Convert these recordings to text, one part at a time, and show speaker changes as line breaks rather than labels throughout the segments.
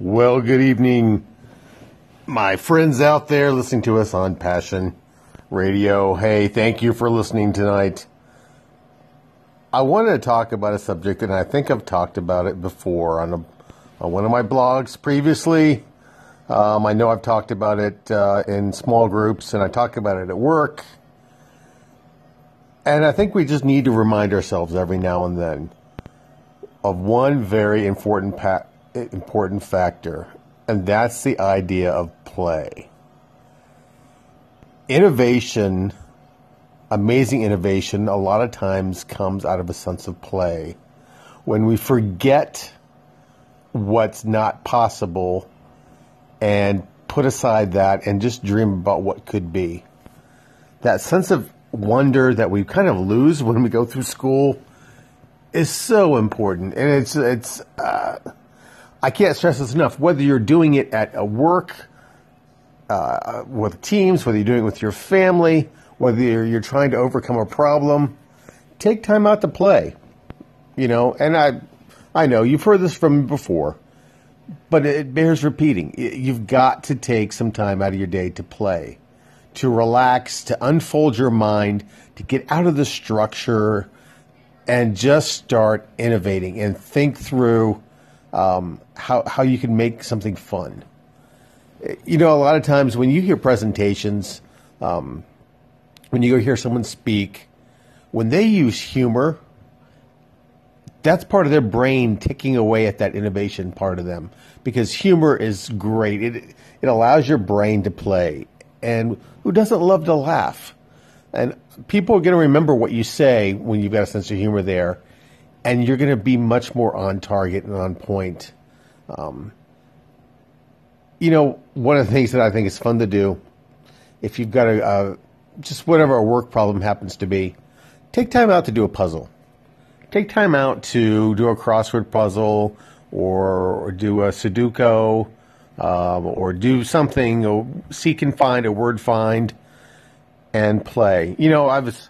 Well, good evening, my friends out there listening to us on Passion Radio. Hey, thank you for listening tonight. I wanted to talk about a subject, and I think I've talked about it before on, a, on one of my blogs previously. Um, I know I've talked about it uh, in small groups, and I talk about it at work. And I think we just need to remind ourselves every now and then of one very important pa- important factor, and that's the idea of play. Innovation, amazing innovation, a lot of times comes out of a sense of play. When we forget what's not possible and put aside that and just dream about what could be. That sense of wonder that we kind of lose when we go through school is so important, and it's it's. Uh, I can't stress this enough. Whether you're doing it at a work, uh, with teams, whether you're doing it with your family, whether you're, you're trying to overcome a problem, take time out to play. You know, and I, I know you've heard this from me before, but it bears repeating. You've got to take some time out of your day to play, to relax, to unfold your mind, to get out of the structure, and just start innovating and think through um, how how you can make something fun. You know, a lot of times when you hear presentations, um, when you go hear someone speak, when they use humor, that's part of their brain ticking away at that innovation part of them because humor is great. It it allows your brain to play, and who doesn't love to laugh? And people are going to remember what you say when you've got a sense of humor there, and you're going to be much more on target and on point. Um, you know, one of the things that I think is fun to do, if you've got a, a just whatever a work problem happens to be, take time out to do a puzzle. Take time out to do a crossword puzzle or, or do a Sudoku um, or do something, or seek and find a word find and play. You know, I was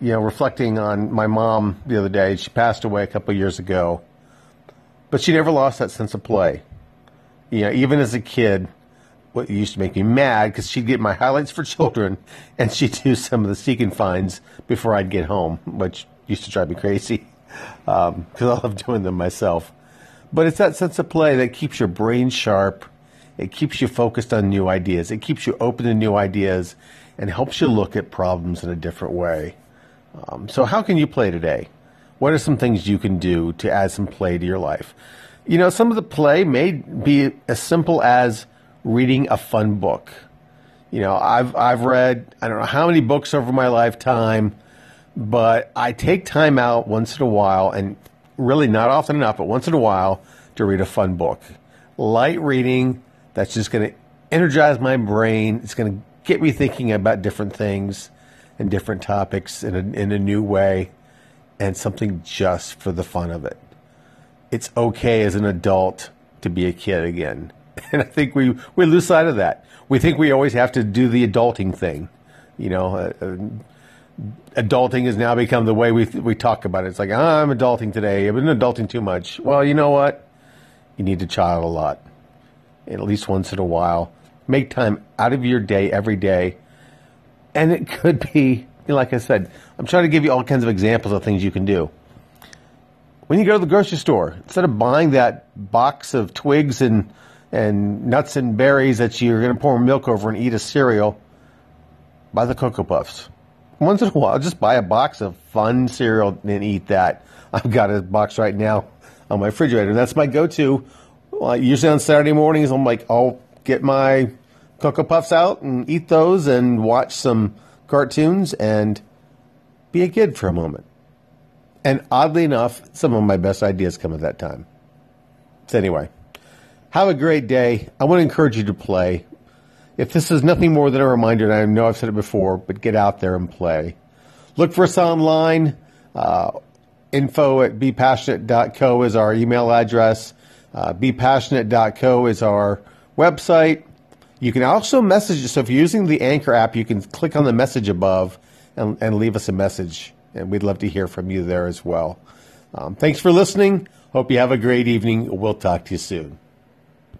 you know, reflecting on my mom the other day. She passed away a couple years ago, but she never lost that sense of play. You know, even as a kid, what used to make me mad because she'd get my highlights for children and she'd do some of the seek and finds before I'd get home, which used to drive me crazy because um, I love doing them myself. But it's that sense of play that keeps your brain sharp. It keeps you focused on new ideas. It keeps you open to new ideas and helps you look at problems in a different way. Um, so, how can you play today? What are some things you can do to add some play to your life? You know, some of the play may be as simple as reading a fun book. You know, I've I've read I don't know how many books over my lifetime, but I take time out once in a while, and really not often enough, but once in a while to read a fun book. Light reading that's just going to energize my brain. It's going to get me thinking about different things and different topics in a, in a new way and something just for the fun of it. It's okay as an adult to be a kid again. And I think we, we lose sight of that. We think we always have to do the adulting thing. You know, uh, uh, adulting has now become the way we, we talk about it. It's like, oh, I'm adulting today. I've been adulting too much. Well, you know what? You need to child a lot, at least once in a while. Make time out of your day every day and it could be, like I said, I'm trying to give you all kinds of examples of things you can do. When you go to the grocery store, instead of buying that box of twigs and, and nuts and berries that you're going to pour milk over and eat a cereal, buy the Cocoa Puffs. Once in a while, just buy a box of fun cereal and eat that. I've got a box right now on my refrigerator. That's my go-to. Well, usually on Saturday mornings, I'm like, I'll get my Cocoa Puffs out and eat those and watch some cartoons and be a kid for a moment. And oddly enough, some of my best ideas come at that time. So, anyway, have a great day. I want to encourage you to play. If this is nothing more than a reminder, and I know I've said it before, but get out there and play. Look for us online. Uh, info at bepassionate.co is our email address. Uh, bepassionate.co is our website. You can also message. Us. So if you're using the Anchor app, you can click on the message above and, and leave us a message. And we'd love to hear from you there as well. Um, thanks for listening. Hope you have a great evening. We'll talk to you soon.